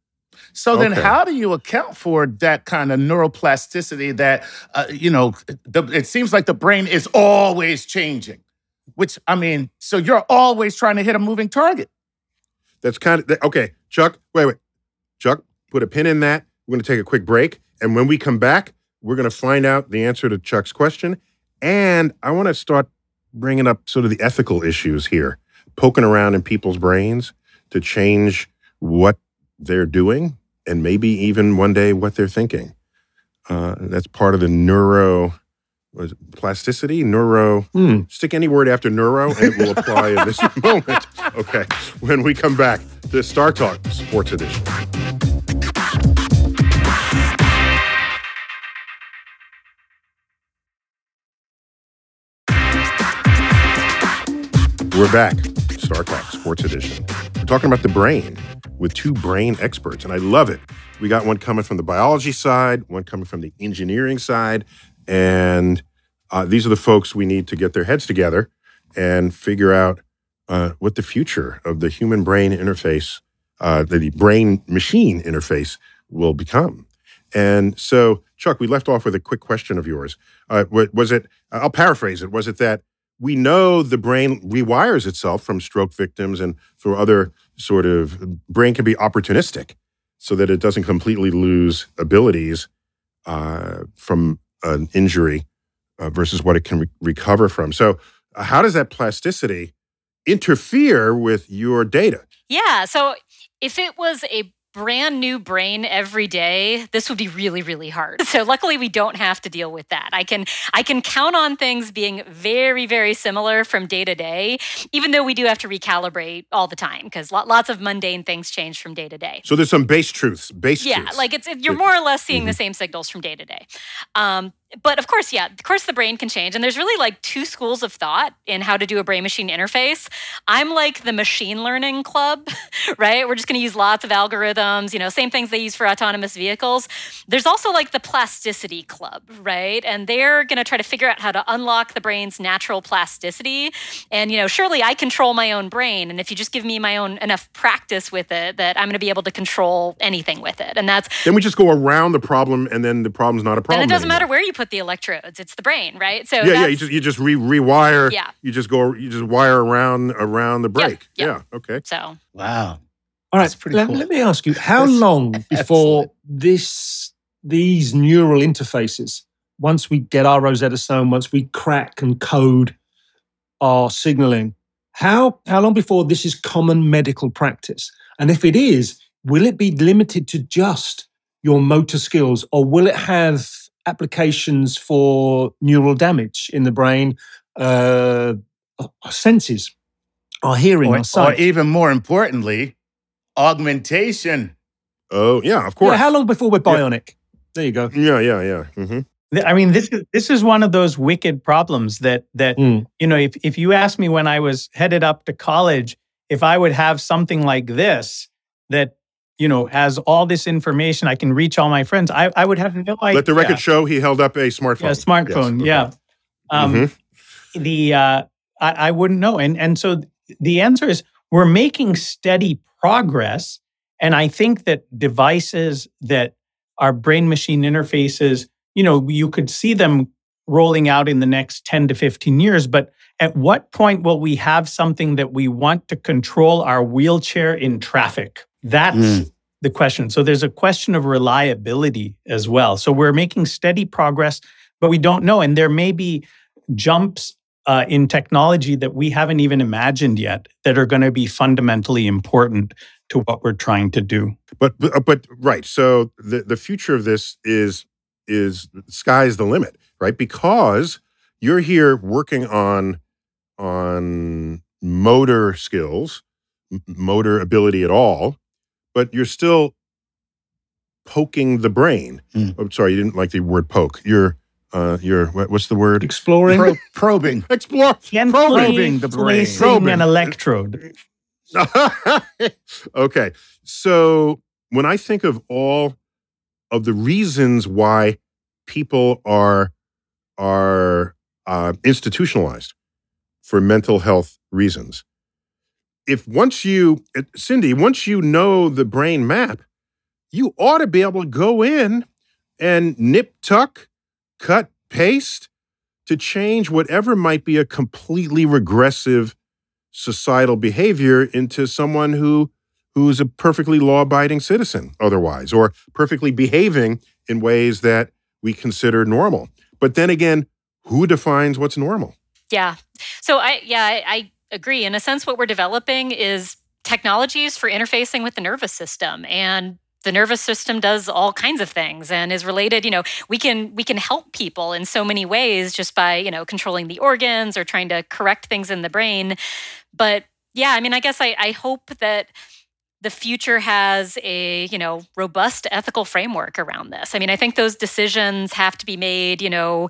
So then, how do you account for that kind of neuroplasticity? That uh, you know, the, it seems like the brain is always changing. Which I mean, so you're always trying to hit a moving target. that's kind of okay. Chuck, wait, wait. Chuck, put a pin in that. We're going to take a quick break, and when we come back, we're going to find out the answer to Chuck's question. And I want to start bringing up sort of the ethical issues here, poking around in people's brains to change what they're doing and maybe even one day what they're thinking. Uh, that's part of the neuro was plasticity, neuro. Hmm. Stick any word after neuro, and it will apply in this moment. Okay, when we come back to StarTalk Sports Edition. We're back, StarTalk Sports Edition. We're talking about the brain with two brain experts, and I love it. We got one coming from the biology side, one coming from the engineering side, and uh, these are the folks we need to get their heads together and figure out uh, what the future of the human brain interface, uh, the brain machine interface, will become. And so, Chuck, we left off with a quick question of yours. Uh, was it? I'll paraphrase it. Was it that we know the brain rewires itself from stroke victims and through other sort of brain can be opportunistic, so that it doesn't completely lose abilities uh, from an injury uh, versus what it can re- recover from. So, uh, how does that plasticity interfere with your data? Yeah. So, if it was a brand new brain every day this would be really really hard. So luckily we don't have to deal with that. I can i can count on things being very very similar from day to day even though we do have to recalibrate all the time because lots of mundane things change from day to day. So there's some base truths base yeah truths. like it's you're more or less seeing mm-hmm. the same signals from day to day. Um, but of course, yeah, of course the brain can change. And there's really like two schools of thought in how to do a brain machine interface. I'm like the machine learning club, right? We're just going to use lots of algorithms, you know, same things they use for autonomous vehicles. There's also like the plasticity club, right? And they're going to try to figure out how to unlock the brain's natural plasticity. And, you know, surely I control my own brain. And if you just give me my own enough practice with it, that I'm going to be able to control anything with it. And that's. Then we just go around the problem and then the problem's not a problem. And it doesn't anymore. matter where you put the electrodes. It's the brain, right? So yeah, yeah. You just you just re- rewire. Yeah. You just go. You just wire around around the break. Yep, yep. Yeah. Okay. So wow. All right. Let, cool. let me ask you: How That's long before excellent. this these neural interfaces? Once we get our Rosetta Stone, once we crack and code our signaling, how how long before this is common medical practice? And if it is, will it be limited to just your motor skills, or will it have applications for neural damage in the brain, uh, our senses, our hearing, or, our sight. Or even more importantly, augmentation. Oh, yeah, of course. Yeah, how long before we're bionic? Yeah. There you go. Yeah, yeah, yeah. Mm-hmm. I mean, this is this is one of those wicked problems that that mm. you know. If if you asked me when I was headed up to college, if I would have something like this that you know, has all this information. I can reach all my friends. I, I would have no idea. Let the record show he held up a smartphone. Yeah, smartphone. Yes. Yeah. Um, mm-hmm. The uh, I, I wouldn't know, and and so the answer is we're making steady progress, and I think that devices that are brain machine interfaces, you know, you could see them rolling out in the next 10 to 15 years. But at what point will we have something that we want to control our wheelchair in traffic? That's mm. the question. So there's a question of reliability as well. So we're making steady progress, but we don't know. And there may be jumps uh, in technology that we haven't even imagined yet that are going to be fundamentally important to what we're trying to do. But but, uh, but right. So the the future of this is is sky's the limit, right? Because you're here working on on motor skills, motor ability at all, but you're still poking the brain. Mm. I'm sorry, you didn't like the word poke. You're uh, you're what's the word? Exploring, Pro- probing, explore, probing the brain, probing an electrode. okay, so when I think of all of the reasons why people are are uh, institutionalized for mental health reasons, if once you, uh, Cindy, once you know the brain map, you ought to be able to go in and nip, tuck, cut, paste to change whatever might be a completely regressive societal behavior into someone who who's a perfectly law-abiding citizen otherwise or perfectly behaving in ways that we consider normal. But then again, who defines what's normal? Yeah. So I yeah, I, I agree. In a sense, what we're developing is technologies for interfacing with the nervous system and the nervous system does all kinds of things and is related you know we can we can help people in so many ways just by you know controlling the organs or trying to correct things in the brain but yeah i mean i guess i, I hope that the future has a you know robust ethical framework around this i mean i think those decisions have to be made you know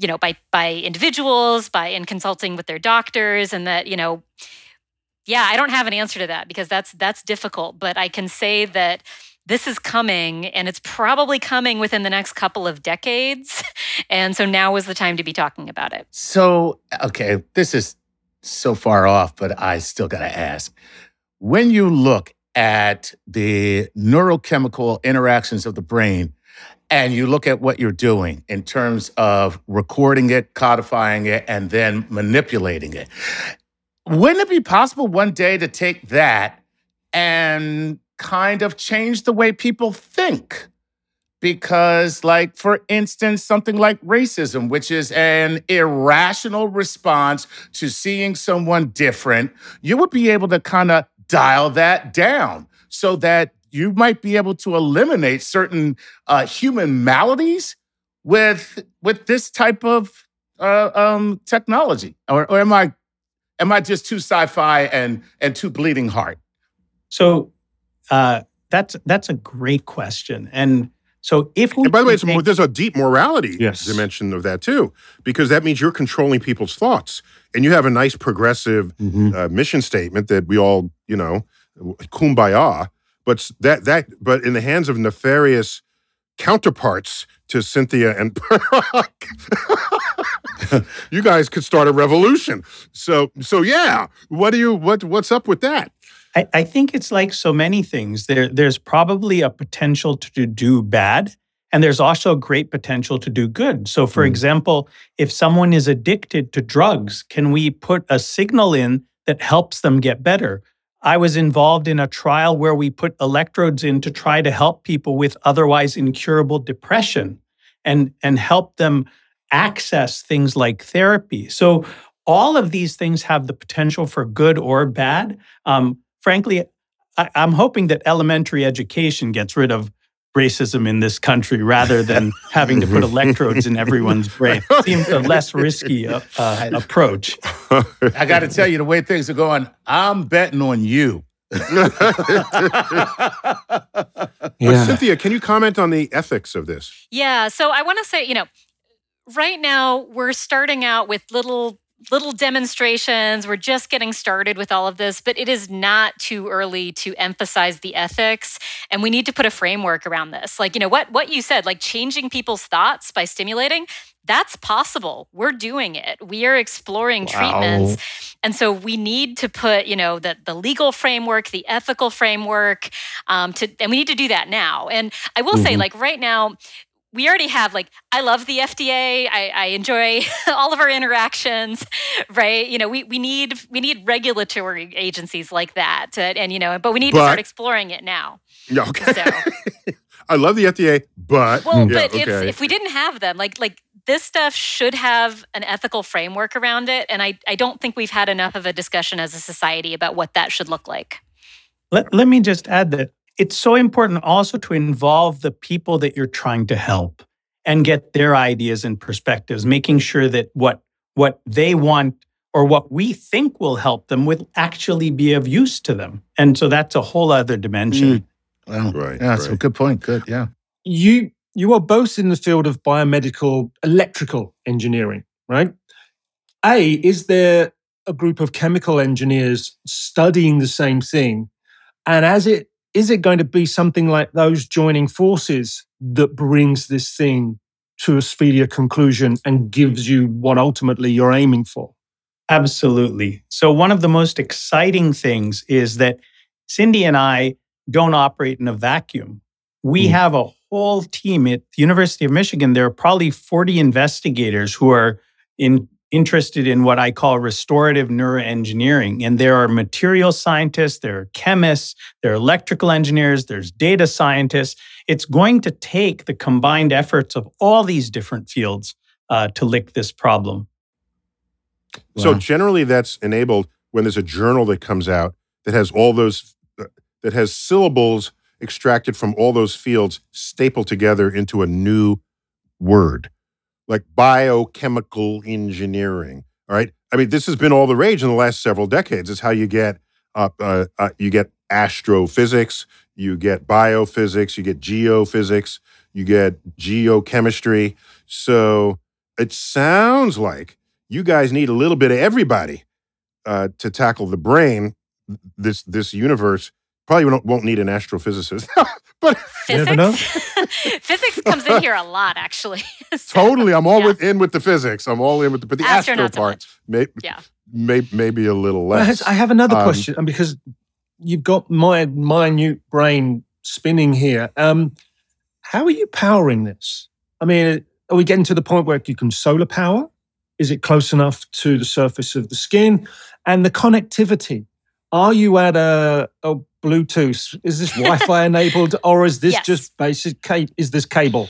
you know by by individuals by in consulting with their doctors and that you know yeah i don't have an answer to that because that's that's difficult but i can say that this is coming and it's probably coming within the next couple of decades. And so now is the time to be talking about it. So okay this is so far off but i still got to ask. When you look at the neurochemical interactions of the brain and you look at what you're doing in terms of recording it, codifying it, and then manipulating it. Wouldn't it be possible one day to take that and kind of change the way people think? Because, like, for instance, something like racism, which is an irrational response to seeing someone different, you would be able to kind of dial that down so that you might be able to eliminate certain uh, human maladies with with this type of uh, um, technology, or, or am I am I just too sci-fi and and too bleeding heart? So uh, that's that's a great question, and so if we And by the way, it's, take- there's a deep morality Yes. dimension of that too, because that means you're controlling people's thoughts, and you have a nice progressive uh, mission statement that we all, you know, kumbaya. But that that but in the hands of nefarious counterparts to Cynthia and you guys could start a revolution. So so yeah, what do you what what's up with that? I, I think it's like so many things. There, there's probably a potential to do bad, and there's also great potential to do good. So, for Mm. example, if someone is addicted to drugs, can we put a signal in that helps them get better? I was involved in a trial where we put electrodes in to try to help people with otherwise incurable depression and, and help them access things like therapy. So, all of these things have the potential for good or bad. Um, frankly, I, I'm hoping that elementary education gets rid of racism in this country rather than having to put electrodes in everyone's brain. Seems a less risky uh, uh, approach. I got to tell you, the way things are going, I'm betting on you. But Cynthia, can you comment on the ethics of this? Yeah. So I want to say, you know, right now we're starting out with little little demonstrations. We're just getting started with all of this, but it is not too early to emphasize the ethics and we need to put a framework around this. Like, you know, what what you said, like changing people's thoughts by stimulating, that's possible. We're doing it. We are exploring treatments. And so we need to put, you know, the, the legal framework, the ethical framework, um, to, and we need to do that now. And I will say, like right now, we already have like I love the FDA. I, I enjoy all of our interactions, right? You know, we, we need we need regulatory agencies like that, to, and you know, but we need to start exploring it now. Yeah, okay. So, I love the FDA, but well, yeah, but it's, okay. if we didn't have them, like like this stuff should have an ethical framework around it, and I I don't think we've had enough of a discussion as a society about what that should look like. Let, let me just add that it's so important also to involve the people that you're trying to help and get their ideas and perspectives, making sure that what what they want or what we think will help them will actually be of use to them. And so that's a whole other dimension. Hmm. Well, Right, Yeah, so good point. Good. Yeah. you you are both in the field of biomedical electrical engineering, right? A, is there a group of chemical engineers studying the same thing? And as it is it going to be something like those joining forces that brings this thing to a speedier conclusion and gives you what ultimately you're aiming for? Absolutely. So, one of the most exciting things is that Cindy and I don't operate in a vacuum. We Mm. have a whole team at the University of Michigan. There are probably 40 investigators who are in, interested in what I call restorative neuroengineering. And there are material scientists, there are chemists, there are electrical engineers, there's data scientists. It's going to take the combined efforts of all these different fields uh, to lick this problem. So generally, that's enabled when there's a journal that comes out that has all those uh, that has syllables extracted from all those fields stapled together into a new word, like biochemical engineering. All right, I mean this has been all the rage in the last several decades. It's how you get uh, uh, uh, you get astrophysics, you get biophysics, you get geophysics, you get geochemistry. So it sounds like you guys need a little bit of everybody uh, to tackle the brain. This this universe probably won't, won't need an astrophysicist, but You never know. Physics, physics comes in here a lot, actually. So, totally, I'm all yeah. with, in with the physics. I'm all in with the but the astro Astronauts so part, may, Yeah. may, maybe a little Well, less. I have another Um, question, and because you've got my minute brain spinning here. Um, How are you powering this? I mean, are we getting to the point where you can solar power? Is it close enough to the surface of the skin? And the connectivity. Are you at a, a Bluetooth? Is this Wi-Fi enabled, or is this Yes. just basic? Is this cable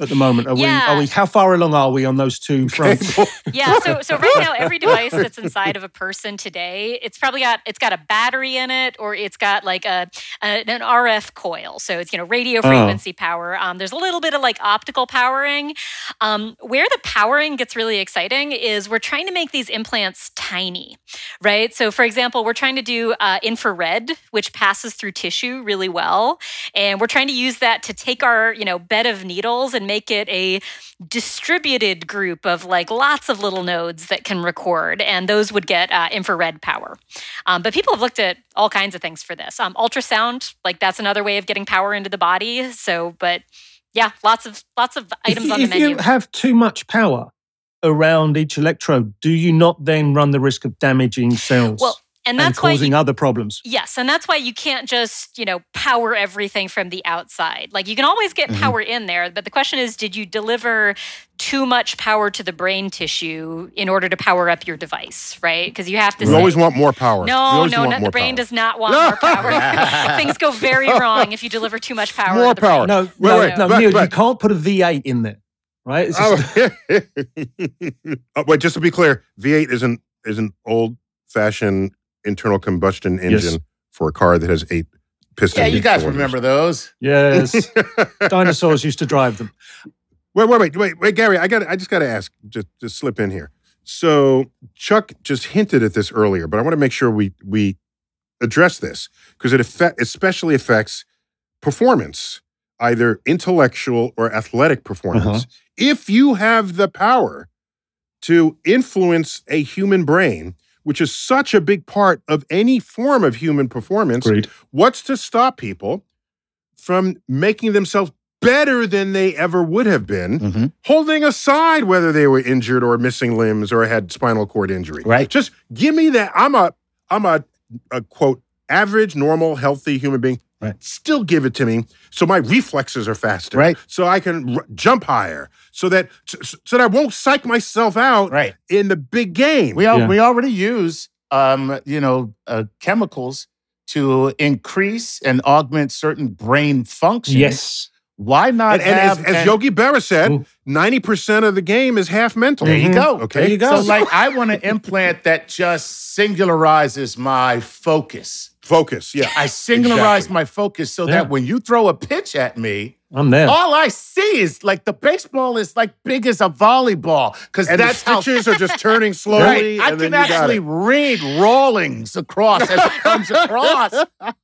at the moment? Are Yeah. we? Are we? How far along are we on those two fronts? Yeah, so so right now every device that's inside of a person today, it's probably got it's got a battery in it or it's got like a, a- an RF coil. So it's you know radio Oh. frequency power. Um, there's a little bit of like optical powering. Um, where the powering gets really exciting is we're trying to make these implants tiny, right? So for example, we're trying to do uh, infrared, which passes through tissue really well, and we're trying to use that to take our you know bed of needles and make it a distributed group of like lots of little nodes that can record, and those would get uh, infrared power. Um, but people have looked at all kinds of things for this. Um, ultrasound, like that's another way of getting power into the body. So, but yeah, lots of lots of items if you, on the if menu. you have too much power around each electrode, do you not then run the risk of damaging cells well, and and that's why causing you, other problems? Yes, and that's why you can't just, you know, power everything from the outside. Like you can always get Mm-hmm. power in there, but the question is did you deliver too much power to the brain tissue in order to power up your device, right? Because you have to We say, always want more power. No, no, want no. The brain power. does not want more power. Things go very wrong if you deliver too much power. More to the brain. power. No, Wait, no, wait, no, but- Neil, you can't put a V8 in there, right? It's just- Oh. Oh, wait, just to be clear, V8 isn't is an old fashioned internal combustion Yes. engine for a car that has eight pistons. Yeah, you guys cylinders. remember those? yes, dinosaurs used to drive them. Wait, wait, wait, wait, wait, Gary. I got. I just got to ask. Just, just slip in here. So Chuck just hinted at this earlier, but I want to make sure we we address this because it affect, especially affects performance, either intellectual or athletic performance. Uh-huh. If you have the power to influence a human brain, which is such a big part of any form of human performance, Agreed. what's to stop people from making themselves better than they ever would have been, Mm-hmm. holding aside whether they were injured or missing limbs or had spinal cord injury. Right. Just give me that. I'm a I'm a, a quote average, normal, healthy human being. Right. Still give it to me so my reflexes are faster. Right. So I can r- jump higher. So that so, so that I won't psych myself out Right. in the big game. We al- Yeah. we already use um, you know uh, chemicals to increase and augment certain brain functions. Yes. Why not and, and as, have as an- Yogi Berra said, ninety percent of the game is half mental. There you go. Okay. There you go. So like I want an implant that just singularizes my focus. Focus. Yeah. I singularize Exactly. my focus so Yeah. that when you throw a pitch at me, I'm there. all I see is like the baseball is like big as a volleyball because and that's the how stitches are just turning slowly. Right. I and then can you got actually it. read Rawlings across as it comes across.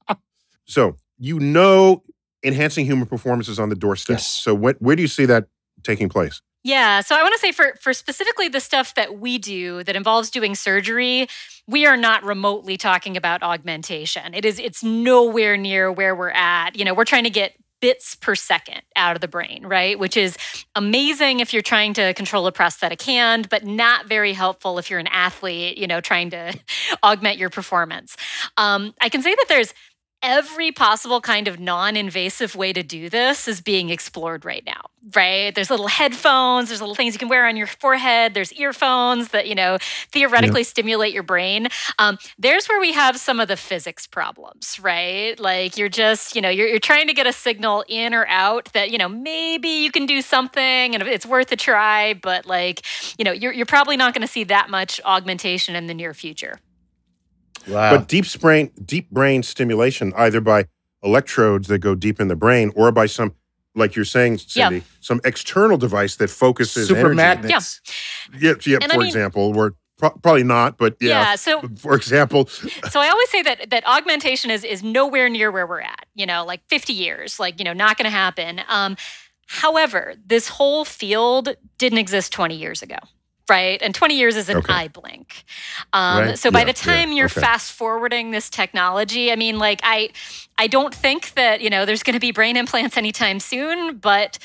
So you know, enhancing human performance is on the doorstep. Yes. So what, where do you see that taking place? Yeah, so I want to say for for specifically the stuff that we do that involves doing surgery, we are not remotely talking about augmentation. It is it's nowhere near where we're at. You know, we're trying to get bits per second out of the brain, right? Which is amazing if you're trying to control a prosthetic hand, but not very helpful if you're an athlete, you know, trying to augment your performance. Um, I can say that there's every possible kind of non-invasive way to do this is being explored right now right? There's little headphones there's little things you can wear on your forehead there's earphones that you know theoretically stimulate your brain. Um, there's where we have some of the physics problems right? Like you're just you know you're, you're trying to get a signal in or out that you know maybe you can do something and it's worth a try but like you know you're, you're probably not going to see that much augmentation in the near future Wow. But deep brain, deep brain stimulation, either by electrodes that go deep in the brain or by some, like you're saying, Yeah. Some external device that focuses super energy. magnets. Yeah, yeah And I for mean- example, or pro- probably not, but yeah. yeah so For example, so I always say that that augmentation is is nowhere near where we're at. You know, like 50 years, like you know, not going to happen. Um, however, this whole field didn't exist 20 years ago. Right. And 20 years is an Okay. eye blink. Um, Right. So by Yeah, the time yeah, you're okay. fast forwarding this technology, I mean, like, I, I don't think that, you know, there's going to be brain implants anytime soon, but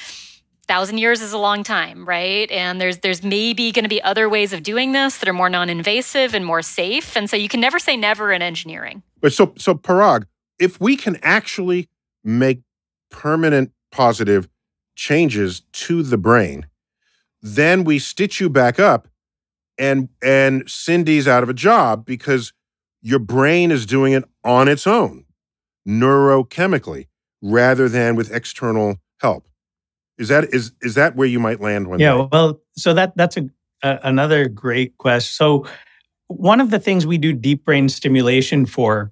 thousand years is a long time, right? And there's there's maybe going to be other ways of doing this that are more non-invasive and more safe. And so you can never say never in engineering. But so so Parag, if we can actually make permanent positive changes to the brain. Then we stitch you back up, and and Cindy's out of a job because your brain is doing it on its own, neurochemically, rather than with external help. Is that is is that where you might land one Yeah, day? well, so that that's a, a another great question. So one of the things we do deep brain stimulation for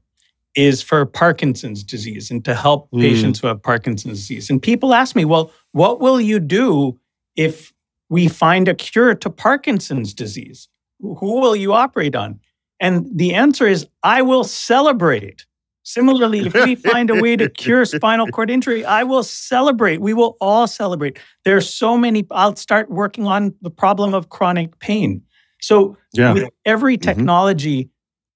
is for Parkinson's disease and to help Mm. patients who have Parkinson's disease. And people ask me, well, what will you do if we find a cure to Parkinson's disease? Who will you operate on? And the answer is, I will celebrate. it. Similarly, if we find a way to cure spinal cord injury, I will celebrate. We will all celebrate. There are so many. I'll start working on the problem of chronic pain. So, Yeah. with every Mhm. technology,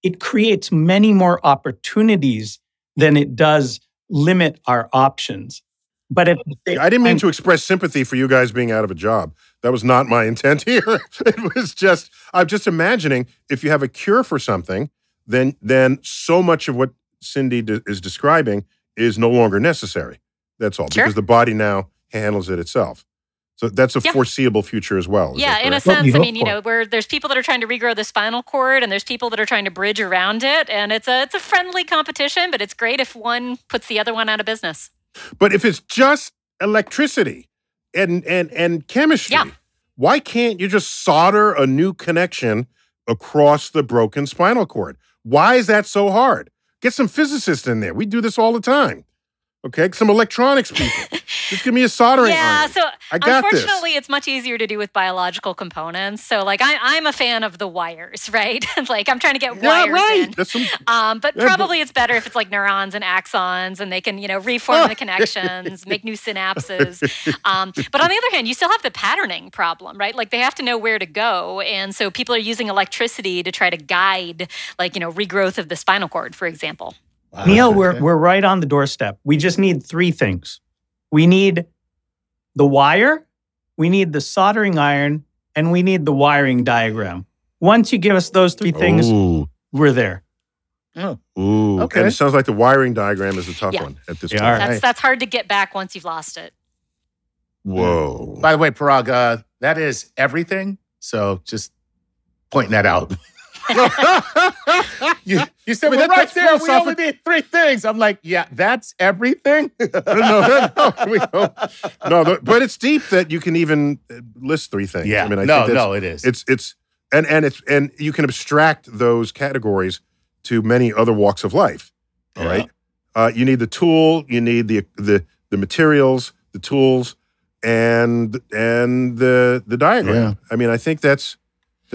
it creates many more opportunities than it does limit our options. But at the same I didn't mean to express sympathy for you guys being out of a job. That was not my intent here. It was just I'm just imagining if you have a cure for something, then then so much of what Cindy de- is describing is no longer necessary. That's all Sure. because the body now handles it itself. So that's a Yeah. foreseeable future as well. Yeah, in a correct? What we sense, I mean, you know, where there's people that are trying to regrow the spinal cord, and there's people that are trying to bridge around it, and it's a it's a friendly competition, but it's great if one puts the other one out of business. But if it's just electricity and and and chemistry, Yeah. why can't you just solder a new connection across the broken spinal cord? Why is that so hard? Get some physicists in there. We do this all the time. Okay, some electronics people. just give me a soldering yeah, iron. so I got this. unfortunately, it's much easier to do with biological components. So, like, I, I'm a fan of the wires, right? like, I'm trying to get Yeah, wires right. in. That's some, Um, but Yeah, but- probably it's better if it's like neurons and axons, and they can, you know, reform the connections, make new synapses. Um, but on the other hand, you still have the patterning problem, right? Like they have to know where to go, and so people are using electricity to try to guide, like you know, regrowth of the spinal cord, for example. Neil, we're, we're right on the doorstep. We just need three things. We need the wire, we need the soldering iron, and we need the wiring diagram. Once you give us those three things, Ooh, we're there. Oh, ooh. Okay. And it sounds like the wiring diagram is a tough Yeah. one at this They point. are. That's Right. that's hard to get back once you've lost it. Whoa. By the way, Parag, uh, that is everything. So just pointing that out. you, you said, well, right there, we only need three things. I'm like, yeah, that's everything. no, no, no, no, but- but it's deep that you can even uh, list three things. Yeah, I mean, I no, no, it is. it's it's and and it's and you can abstract those categories to many other walks of life. All Yeah. right, uh, you need the tool, you need the the the materials, the tools, and and the the diagram. Yeah. I mean, I think that's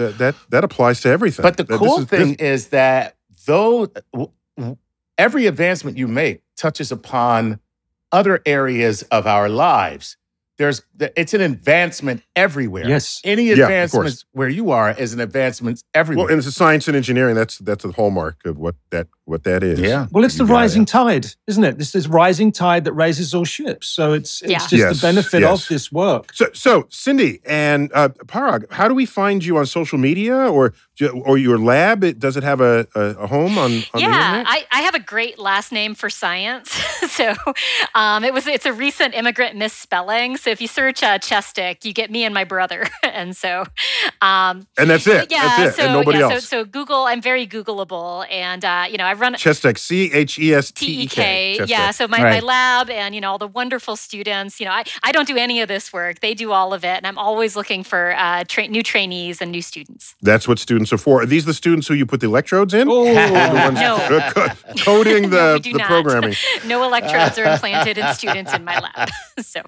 that that that applies to everything. But the That cool is- this- thing is that though w- w- every advancement you make touches upon other areas of our lives, there's it's an advancement everywhere. Yes. Any Yeah, advancements where you are is an advancement everywhere. well, and it's a science and engineering. That's that's the hallmark of what that what that is. yeah. Well, it's You the got it. rising tide, isn't it? This is rising tide that raises all ships. So it's it's Yeah. just Yes, the benefit yes. of this work. So, so Cindy and uh, Parag, how do we find you on social media or or your lab? It, does it have a, a, a home on, on the yeah, internet? I, I have a great last name for science. so um, it was it's a recent immigrant misspelling. So if you search uh, Chestek, you get me and my brother. and so um, and that's it. yeah, that's it. so and nobody yeah, else. So, so Google, I'm very Googleable, and uh, you know I run Chestek, C H E S T T E K. K. Yeah. So my, my lab and you know all the wonderful students. You know I, I don't do any of this work. They do all of it, and I'm always looking for uh, tra- new trainees and new students. That's what students are for. Are these the students who you put the electrodes in? Oh, No. coding the, we the not. programming. no electrodes are implanted in students in my lab. so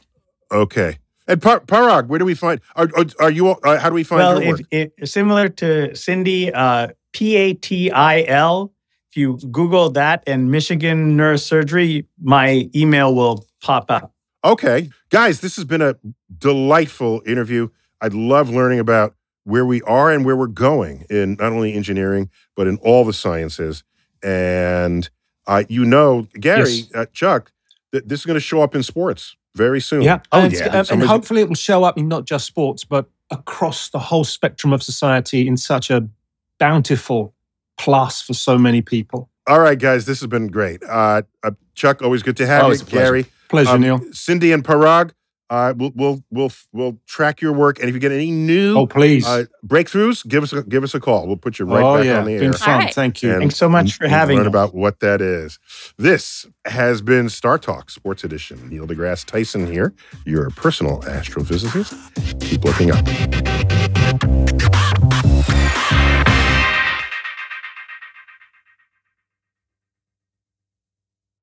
Okay. And Par- Parag, where do we find? Are, are, are you? Uh, how do we find well, your work? if, if, similar to Cindy, uh, P A T I L. If you Google that and Michigan Neurosurgery, my email will pop up. Okay. Guys, this has been a delightful interview. I love learning about where we are and where we're going in not only engineering, but in all the sciences. And uh, you know, Gary, Yes. uh, Chuck, that this is going to show up in sports very soon. Yeah. Oh, and, yeah. and- and hopefully it will show up in not just sports, but across the whole spectrum of society in such a bountiful plus for so many people. All right, guys, this has been great. Uh, uh, Chuck, always good to have Always you. a pleasure. Gary, Pleasure, um, Neil. Cindy, and Parag. Uh, we'll we'll we'll we'll track your work, and if you get any new Oh, please. uh, breakthroughs, give us a, give us a call. We'll put you right oh, back yeah. on the air. Been fun. right. Thank you. and- Thanks so much for and having learn us. about what that is. This has been StarTalk Sports Edition. Neil deGrasse Tyson here, your personal astrophysicist. Keep looking up.